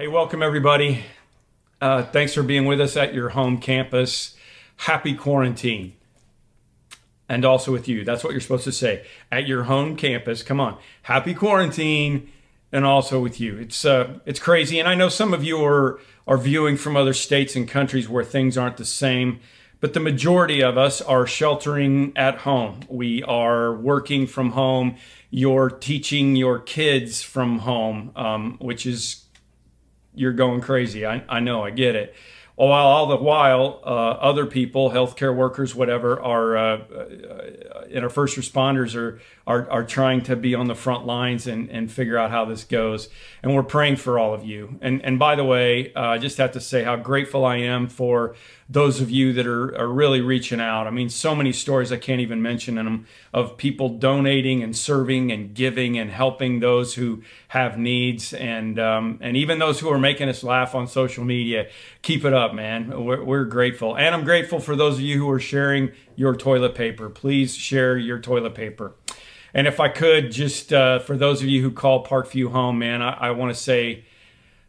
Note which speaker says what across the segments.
Speaker 1: Hey, welcome everybody. Uh, thanks for being with us at your home campus. Happy quarantine. And also with you. That's what you're supposed to say. At your home campus. Come on. Happy quarantine and also with you. It's uh, it's crazy. And I know some of you are are viewing from other states and countries where things aren't the same. But the majority of us are sheltering at home. We are working from home. You're teaching your kids from home, um, which is you're going crazy. I, I know, I get it. While all the while, uh, other people, healthcare workers, whatever, are uh, uh, and our first responders are, are are trying to be on the front lines and, and figure out how this goes. And we're praying for all of you. And and by the way, uh, I just have to say how grateful I am for those of you that are, are really reaching out. I mean, so many stories I can't even mention in them of people donating and serving and giving and helping those who have needs and um, and even those who are making us laugh on social media. Keep it up, man. We're, we're grateful, and I'm grateful for those of you who are sharing your toilet paper. Please share your toilet paper. And if I could, just uh, for those of you who call Parkview home, man, I, I want to say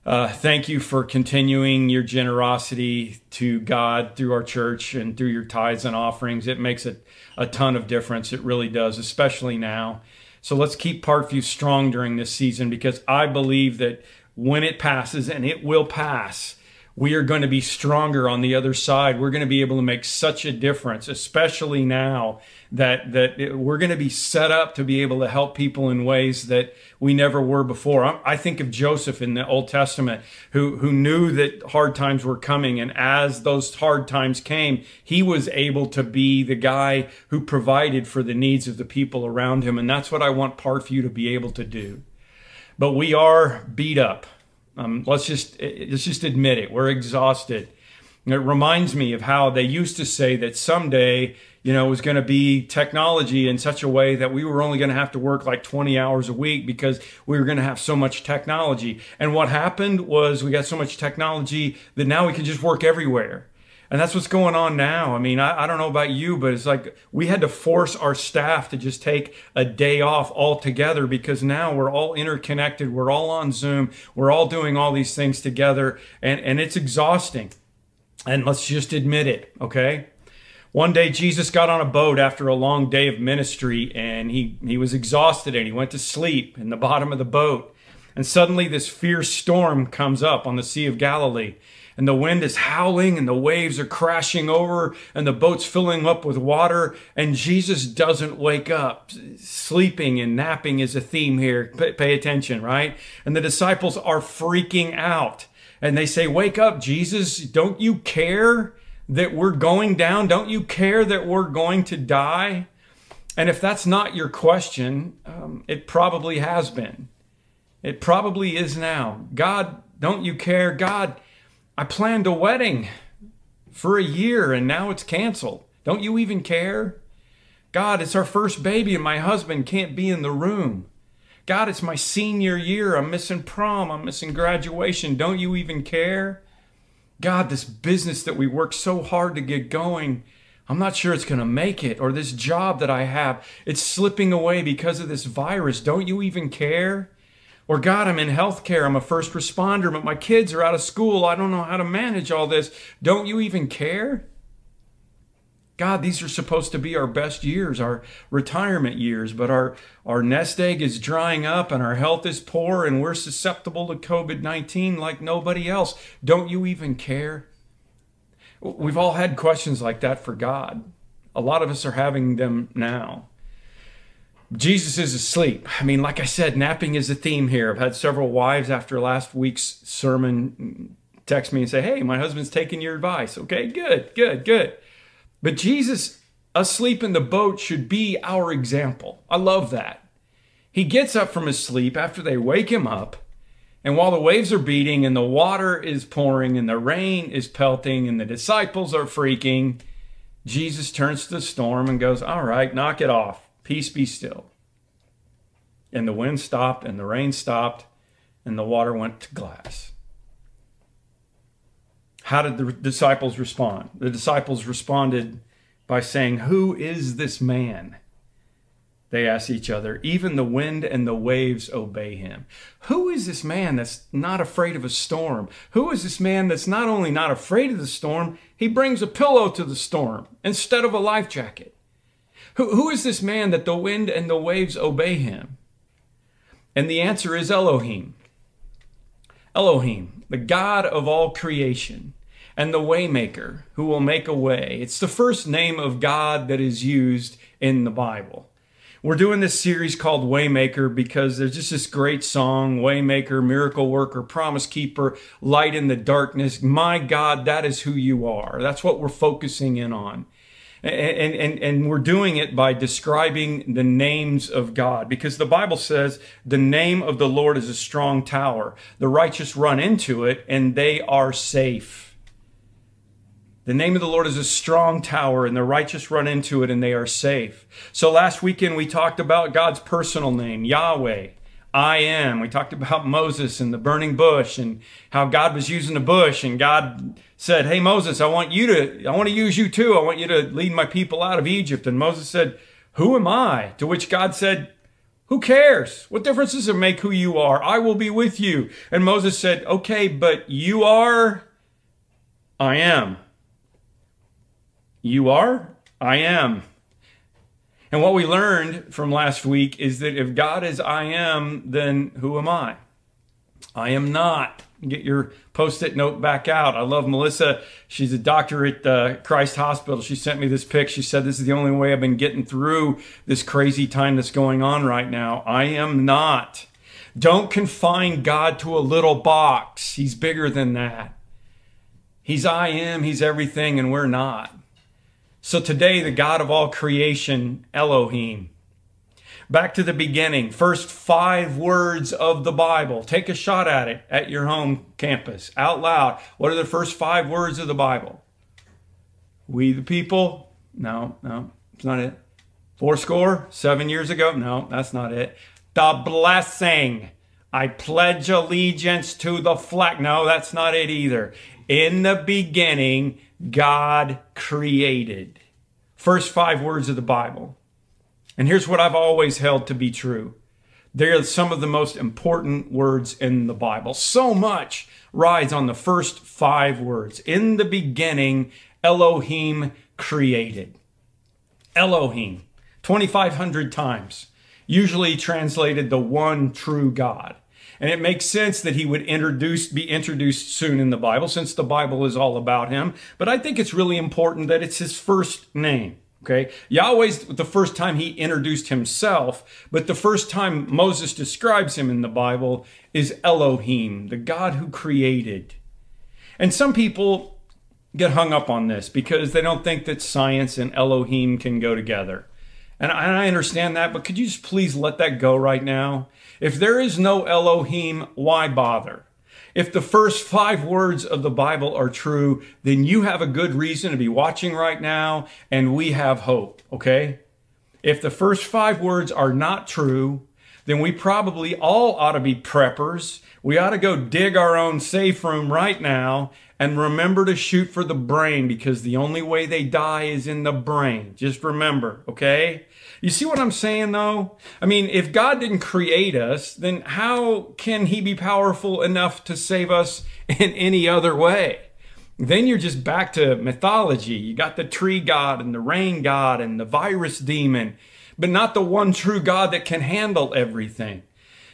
Speaker 1: uh, thank you for continuing your generosity to God through our church and through your tithes and offerings. It makes a, a ton of difference. It really does, especially now. So let's keep Parkview strong during this season because I believe that when it passes, and it will pass, we are going to be stronger on the other side. We're going to be able to make such a difference, especially now that that we're going to be set up to be able to help people in ways that we never were before. I think of Joseph in the Old Testament, who who knew that hard times were coming, and as those hard times came, he was able to be the guy who provided for the needs of the people around him, and that's what I want Parkview to be able to do. But we are beat up. Um, let's just let's just admit it. We're exhausted. it reminds me of how they used to say that someday, you know, it was going to be technology in such a way that we were only going to have to work like 20 hours a week because we were going to have so much technology. And what happened was we got so much technology that now we can just work everywhere. And that's what's going on now. I mean, I, I, don't know about you, but it's like we had to force our staff to just take a day off altogether because now we're all interconnected. We're all on Zoom. We're all doing all these things together, and, and it's exhausting. And let's just admit it, okay? One day Jesus got on a boat after a long day of ministry and he, he was exhausted and he went to sleep in the bottom of the boat. And suddenly this fierce storm comes up on the Sea of Galilee and the wind is howling and the waves are crashing over and the boat's filling up with water and Jesus doesn't wake up. Sleeping and napping is a theme here. Pay, pay attention, right? And the disciples are freaking out and they say, Wake up, Jesus. Don't you care that we're going down? Don't you care that we're going to die? And if that's not your question, um, it probably has been. It probably is now. God, don't you care? God, I planned a wedding for a year and now it's canceled. Don't you even care? God, it's our first baby and my husband can't be in the room. God, it's my senior year. I'm missing prom. I'm missing graduation. Don't you even care? God, this business that we worked so hard to get going, I'm not sure it's going to make it. Or this job that I have, it's slipping away because of this virus. Don't you even care? Or, God, I'm in healthcare, I'm a first responder, but my kids are out of school. I don't know how to manage all this. Don't you even care? God, these are supposed to be our best years, our retirement years, but our, our nest egg is drying up and our health is poor and we're susceptible to COVID 19 like nobody else. Don't you even care? We've all had questions like that for God. A lot of us are having them now. Jesus is asleep. I mean, like I said, napping is a theme here. I've had several wives after last week's sermon text me and say, Hey, my husband's taking your advice. Okay, good, good, good. But Jesus asleep in the boat should be our example. I love that. He gets up from his sleep after they wake him up. And while the waves are beating and the water is pouring and the rain is pelting and the disciples are freaking, Jesus turns to the storm and goes, All right, knock it off. Peace be still. And the wind stopped, and the rain stopped, and the water went to glass. How did the disciples respond? The disciples responded by saying, Who is this man they asked each other. Even the wind and the waves obey him. Who is this man that's not afraid of a storm? Who is this man that's not only not afraid of the storm, he brings a pillow to the storm instead of a life jacket? Who, who is this man that the wind and the waves obey him? And the answer is Elohim. Elohim, the God of all creation and the waymaker who will make a way. It's the first name of God that is used in the Bible. We're doing this series called Waymaker because there's just this great song, Waymaker, Miracle Worker, Promise Keeper, Light in the Darkness. My God, that is who you are. That's what we're focusing in on. And, and, and we're doing it by describing the names of God because the Bible says the name of the Lord is a strong tower. The righteous run into it and they are safe. The name of the Lord is a strong tower, and the righteous run into it and they are safe. So last weekend we talked about God's personal name, Yahweh. I am. We talked about Moses and the burning bush and how God was using the bush and God said, Hey Moses, I want you to, I want to use you too. I want you to lead my people out of Egypt. And Moses said, Who am I? To which God said, Who cares? What difference does it make who you are? I will be with you. And Moses said, Okay, but you are, I am. You are? I am. And what we learned from last week is that if God is I am, then who am I? I am not. Get your post it note back out. I love Melissa. She's a doctor at uh, Christ Hospital. She sent me this pic. She said, This is the only way I've been getting through this crazy time that's going on right now. I am not. Don't confine God to a little box. He's bigger than that. He's I am, He's everything, and we're not. So today, the God of all creation, Elohim. Back to the beginning, first five words of the Bible. Take a shot at it at your home campus, out loud. What are the first five words of the Bible? We the people? No, no, it's not it. Four score? Seven years ago? No, that's not it. The blessing. I pledge allegiance to the flag. No, that's not it either. In the beginning, God created. First five words of the Bible. And here's what I've always held to be true. They're some of the most important words in the Bible. So much rides on the first five words. In the beginning, Elohim created. Elohim, 2,500 times, usually translated the one true God. And it makes sense that he would introduce, be introduced soon in the Bible since the Bible is all about him. But I think it's really important that it's his first name. Okay. Yahweh's the first time he introduced himself, but the first time Moses describes him in the Bible is Elohim, the God who created. And some people get hung up on this because they don't think that science and Elohim can go together. And I understand that, but could you just please let that go right now? If there is no Elohim, why bother? If the first five words of the Bible are true, then you have a good reason to be watching right now, and we have hope, okay? If the first five words are not true, then we probably all ought to be preppers. We ought to go dig our own safe room right now and remember to shoot for the brain because the only way they die is in the brain. Just remember, okay? You see what I'm saying though? I mean, if God didn't create us, then how can he be powerful enough to save us in any other way? Then you're just back to mythology. You got the tree god and the rain god and the virus demon, but not the one true God that can handle everything.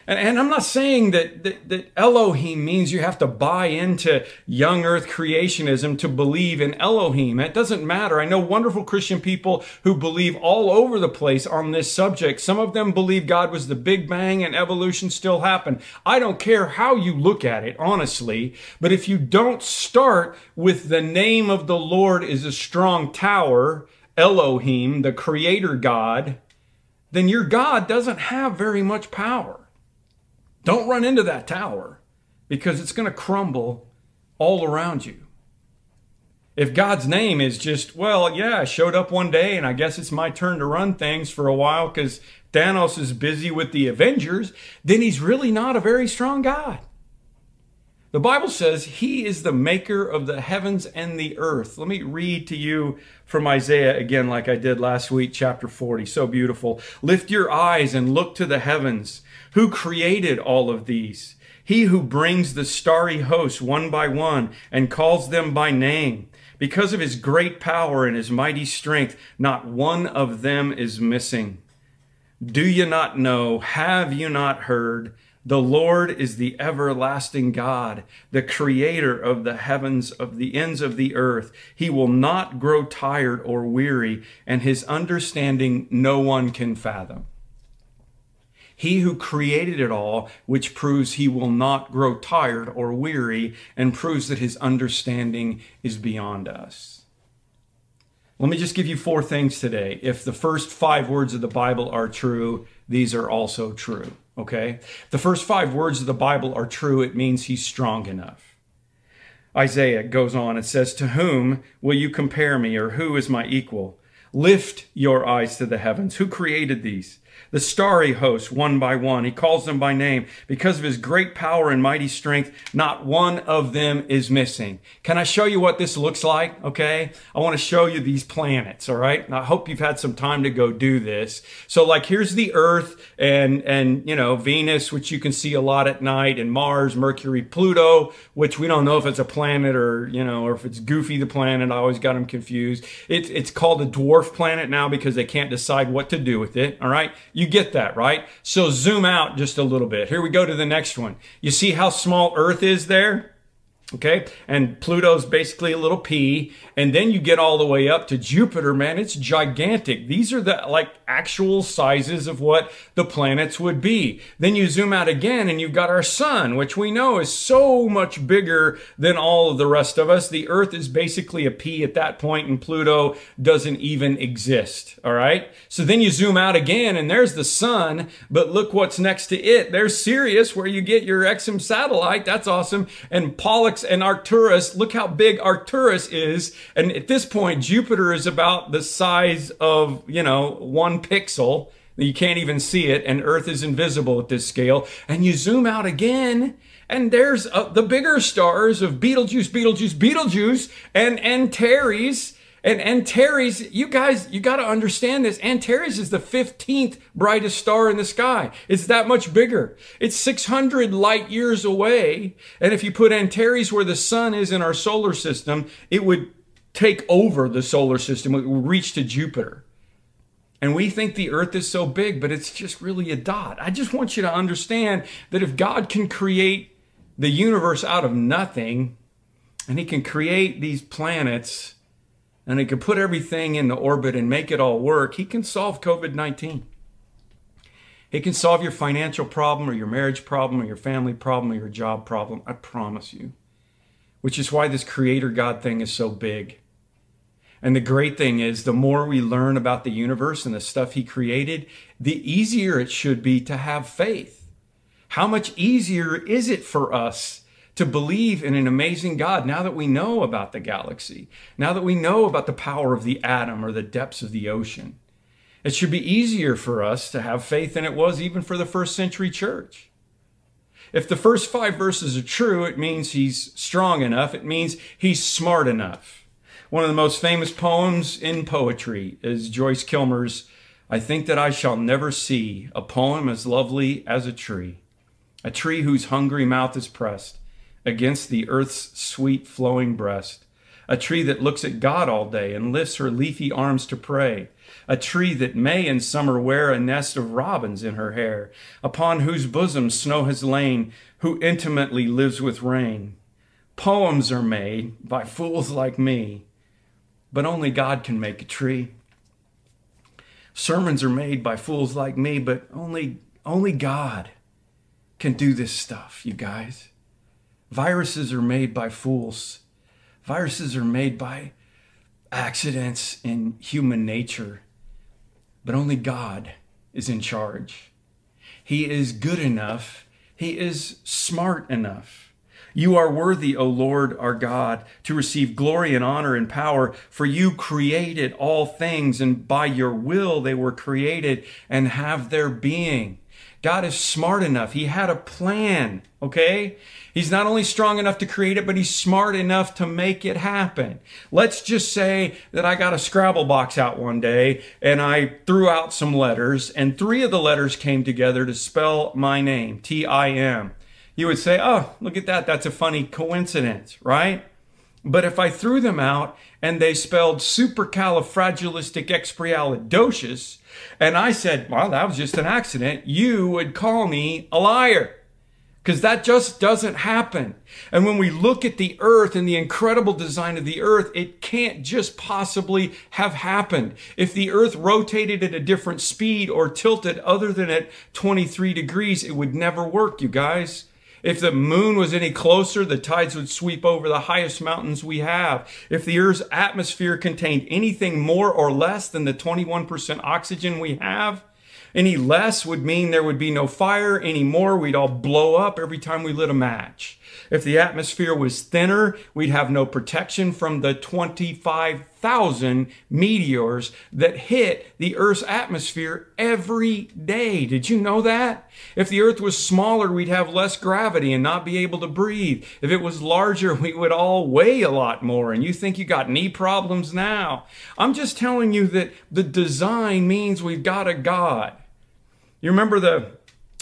Speaker 1: And, and I'm not saying that, that, that Elohim means you have to buy into young earth creationism to believe in Elohim. It doesn't matter. I know wonderful Christian people who believe all over the place on this subject. Some of them believe God was the Big Bang and evolution still happened. I don't care how you look at it, honestly, but if you don't start with the name of the Lord is a strong tower, Elohim, the creator God, then your God doesn't have very much power. Don't run into that tower because it's going to crumble all around you. If God's name is just, well, yeah, I showed up one day and I guess it's my turn to run things for a while because Thanos is busy with the Avengers, then he's really not a very strong God. The Bible says he is the maker of the heavens and the earth. Let me read to you from Isaiah again, like I did last week, chapter 40. So beautiful. Lift your eyes and look to the heavens. Who created all of these? He who brings the starry hosts one by one and calls them by name. Because of his great power and his mighty strength, not one of them is missing. Do you not know? Have you not heard? The Lord is the everlasting God, the creator of the heavens, of the ends of the earth. He will not grow tired or weary, and his understanding no one can fathom. He who created it all, which proves he will not grow tired or weary, and proves that his understanding is beyond us. Let me just give you four things today. If the first five words of the Bible are true, these are also true. Okay? The first five words of the Bible are true. It means he's strong enough. Isaiah goes on and says, To whom will you compare me, or who is my equal? Lift your eyes to the heavens. Who created these? The starry hosts one by one. He calls them by name. Because of his great power and mighty strength, not one of them is missing. Can I show you what this looks like? Okay. I want to show you these planets. All right. I hope you've had some time to go do this. So like here's the earth and, and, you know, Venus, which you can see a lot at night and Mars, Mercury, Pluto, which we don't know if it's a planet or, you know, or if it's Goofy the planet. I always got them confused. It's, it's called a dwarf planet now because they can't decide what to do with it. All right. You get that, right? So zoom out just a little bit. Here we go to the next one. You see how small Earth is there? Okay. And Pluto's basically a little pea. And then you get all the way up to Jupiter, man. It's gigantic. These are the like actual sizes of what the planets would be. Then you zoom out again and you've got our sun, which we know is so much bigger than all of the rest of us. The earth is basically a pea at that point and Pluto doesn't even exist. All right. So then you zoom out again and there's the sun, but look what's next to it. There's Sirius where you get your XM satellite. That's awesome. And Pollux and Arcturus. Look how big Arcturus is. And at this point, Jupiter is about the size of, you know, one pixel. You can't even see it, and Earth is invisible at this scale. And you zoom out again, and there's uh, the bigger stars of Betelgeuse, Betelgeuse, Betelgeuse, and and Antares and Antares, you guys, you got to understand this. Antares is the 15th brightest star in the sky. It's that much bigger. It's 600 light years away. And if you put Antares where the sun is in our solar system, it would take over the solar system. It would reach to Jupiter. And we think the earth is so big, but it's just really a dot. I just want you to understand that if God can create the universe out of nothing, and he can create these planets, and he can put everything into orbit and make it all work, he can solve COVID 19. He can solve your financial problem or your marriage problem or your family problem or your job problem. I promise you. Which is why this creator God thing is so big. And the great thing is, the more we learn about the universe and the stuff he created, the easier it should be to have faith. How much easier is it for us to believe in an amazing God now that we know about the galaxy, now that we know about the power of the atom or the depths of the ocean. It should be easier for us to have faith than it was even for the first century church. If the first five verses are true, it means he's strong enough. It means he's smart enough. One of the most famous poems in poetry is Joyce Kilmer's I Think That I Shall Never See, a poem as lovely as a tree, a tree whose hungry mouth is pressed against the earth's sweet flowing breast. A tree that looks at God all day and lifts her leafy arms to pray. A tree that may in summer wear a nest of robins in her hair, upon whose bosom snow has lain, who intimately lives with rain. Poems are made by fools like me, but only God can make a tree. Sermons are made by fools like me, but only, only God can do this stuff, you guys. Viruses are made by fools. Viruses are made by accidents in human nature. But only God is in charge. He is good enough. He is smart enough. You are worthy, O Lord our God, to receive glory and honor and power, for you created all things, and by your will they were created and have their being. God is smart enough. He had a plan, okay? He's not only strong enough to create it, but he's smart enough to make it happen. Let's just say that I got a Scrabble box out one day and I threw out some letters, and three of the letters came together to spell my name, T I M. You would say, oh, look at that. That's a funny coincidence, right? But if I threw them out and they spelled supercalifragilisticexpialidocious, and I said, well, that was just an accident, you would call me a liar. Because that just doesn't happen. And when we look at the earth and the incredible design of the earth, it can't just possibly have happened. If the earth rotated at a different speed or tilted other than at 23 degrees, it would never work, you guys. If the moon was any closer, the tides would sweep over the highest mountains we have. If the Earth's atmosphere contained anything more or less than the 21% oxygen we have, any less would mean there would be no fire. Any more, we'd all blow up every time we lit a match. If the atmosphere was thinner, we'd have no protection from the 25,000 meteors that hit the Earth's atmosphere every day. Did you know that? If the Earth was smaller, we'd have less gravity and not be able to breathe. If it was larger, we would all weigh a lot more. And you think you got knee problems now. I'm just telling you that the design means we've got a God. You remember the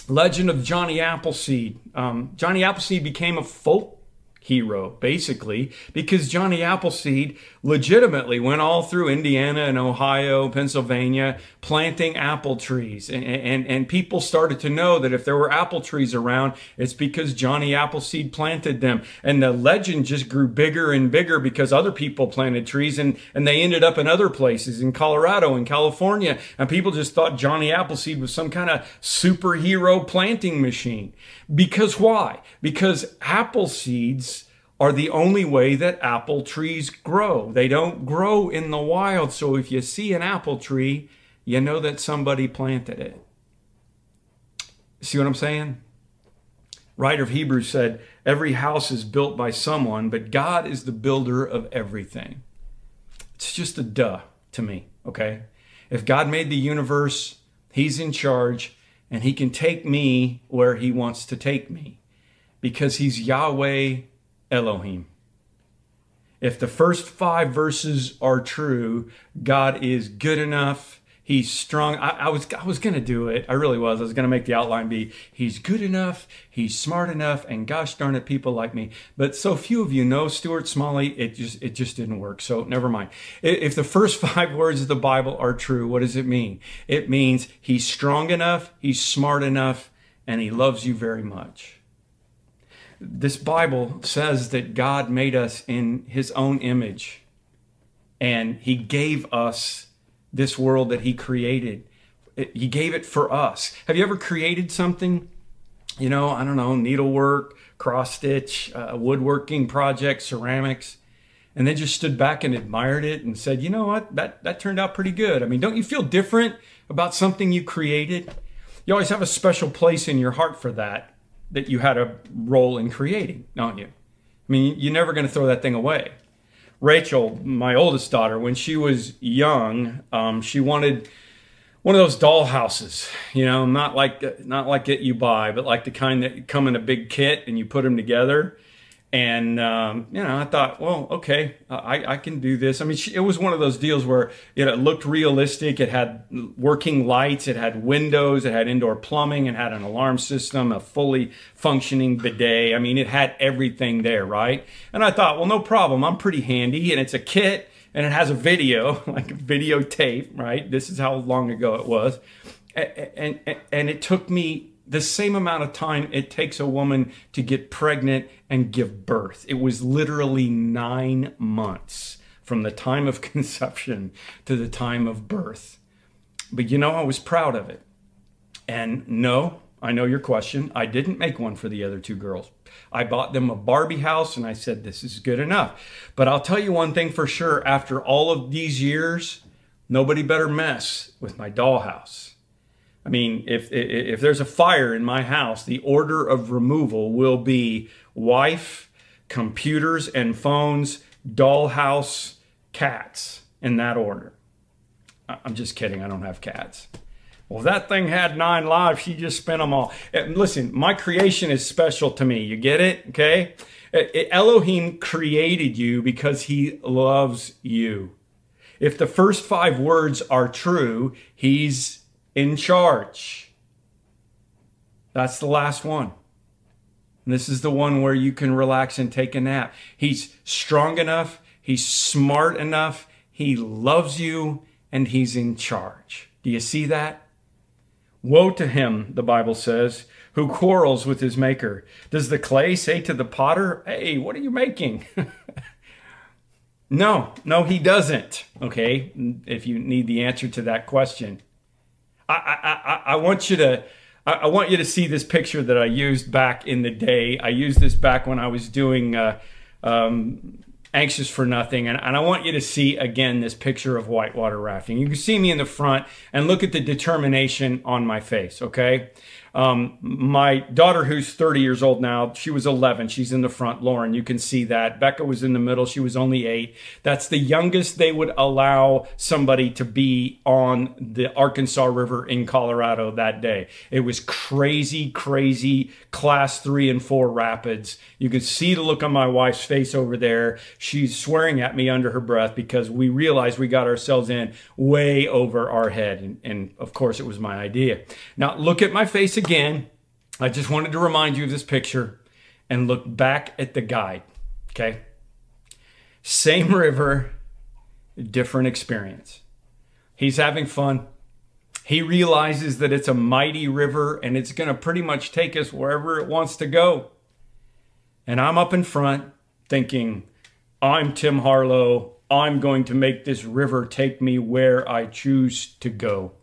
Speaker 1: legend of Johnny Appleseed. Um, Johnny Appleseed became a folk hero, basically, because Johnny Appleseed legitimately went all through Indiana and Ohio, Pennsylvania, planting apple trees. And, and, and people started to know that if there were apple trees around, it's because Johnny Appleseed planted them. And the legend just grew bigger and bigger because other people planted trees and, and they ended up in other places in Colorado and California. And people just thought Johnny Appleseed was some kind of superhero planting machine. Because why? Because apple seeds are the only way that apple trees grow. They don't grow in the wild. So if you see an apple tree, you know that somebody planted it. See what I'm saying? Writer of Hebrews said, Every house is built by someone, but God is the builder of everything. It's just a duh to me, okay? If God made the universe, He's in charge, and He can take me where He wants to take me because He's Yahweh Elohim. If the first five verses are true, God is good enough. He's strong. I, I was I was gonna do it. I really was. I was gonna make the outline be He's good enough, He's smart enough, and gosh darn it, people like me. But so few of you know Stuart Smalley. It just it just didn't work. So never mind. If the first five words of the Bible are true, what does it mean? It means He's strong enough, He's smart enough, and He loves you very much this Bible says that God made us in his own image and he gave us this world that he created. He gave it for us. Have you ever created something? You know, I don't know, needlework, cross stitch, uh, woodworking project, ceramics, and then just stood back and admired it and said, you know what, that, that turned out pretty good. I mean, don't you feel different about something you created? You always have a special place in your heart for that that you had a role in creating, don't you? I mean, you're never going to throw that thing away. Rachel, my oldest daughter, when she was young, um, she wanted one of those doll houses, you know, not like not like get you buy, but like the kind that come in a big kit and you put them together. And um, you know, I thought, well, okay, I, I can do this. I mean, she, it was one of those deals where you know, it looked realistic. It had working lights, it had windows, it had indoor plumbing, it had an alarm system, a fully functioning bidet. I mean, it had everything there, right? And I thought, well, no problem. I'm pretty handy, and it's a kit, and it has a video, like a videotape, right? This is how long ago it was, and and, and it took me the same amount of time it takes a woman to get pregnant and give birth. It was literally nine months from the time of conception to the time of birth. But you know, I was proud of it. And no, I know your question. I didn't make one for the other two girls. I bought them a Barbie house and I said, this is good enough. But I'll tell you one thing for sure after all of these years, nobody better mess with my dollhouse. I mean, if, if there's a fire in my house, the order of removal will be wife, computers and phones, dollhouse, cats, in that order. I'm just kidding. I don't have cats. Well, that thing had nine lives. She just spent them all. Eh, listen, my creation is special to me. You get it? Okay. Eh, eh, Elohim created you because he loves you. If the first five words are true, he's in charge. That's the last one. And this is the one where you can relax and take a nap. He's strong enough, he's smart enough, he loves you, and he's in charge. Do you see that? Woe to him, the Bible says, who quarrels with his maker. Does the clay say to the potter, Hey, what are you making? no, no, he doesn't. Okay, if you need the answer to that question, I, I, I, want you to. I, want you to see this picture that I used back in the day. I used this back when I was doing uh, um, anxious for nothing. And, and I want you to see again this picture of whitewater rafting. You can see me in the front and look at the determination on my face, okay? Um, my daughter, who's 30 years old now, she was 11. She's in the front. Lauren, you can see that. Becca was in the middle. She was only eight. That's the youngest they would allow somebody to be on the Arkansas River in Colorado that day. It was crazy, crazy class three and four rapids. You can see the look on my wife's face over there. She's swearing at me under her breath because we realized we got ourselves in way over our head. And, and of course, it was my idea. Now, look at my face again again, I just wanted to remind you of this picture and look back at the guide. Okay. Same river, different experience. He's having fun. He realizes that it's a mighty river and it's going to pretty much take us wherever it wants to go. And I'm up in front thinking, I'm Tim Harlow. I'm going to make this river take me where I choose to go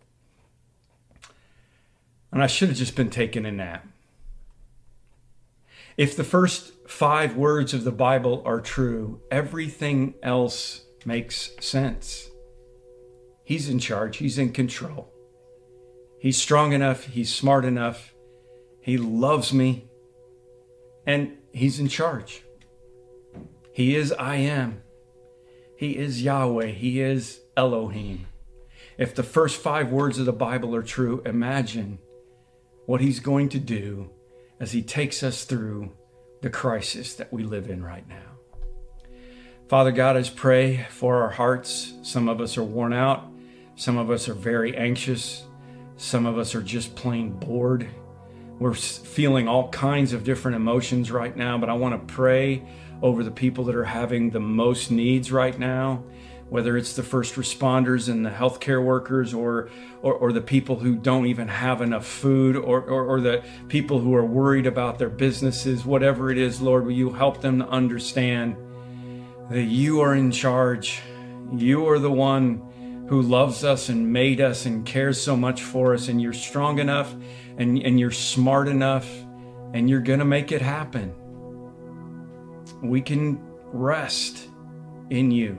Speaker 1: and I should have just been taking a nap. If the first five words of the Bible are true, everything else makes sense. He's in charge, He's in control. He's strong enough, He's smart enough, He loves me, and He's in charge. He is I am. He is Yahweh. He is Elohim. If the first five words of the Bible are true, imagine what He's going to do as He takes us through the crisis that we live in right now. Father God, I pray for our hearts. Some of us are worn out, some of us are very anxious, some of us are just plain bored. We're feeling all kinds of different emotions right now, but I want to pray over the people that are having the most needs right now whether it's the first responders and the healthcare workers or, or, or the people who don't even have enough food or, or, or the people who are worried about their businesses, whatever it is, Lord, will you help them to understand that you are in charge? You are the one who loves us and made us and cares so much for us, and you're strong enough and, and you're smart enough and you're going to make it happen. We can rest in you.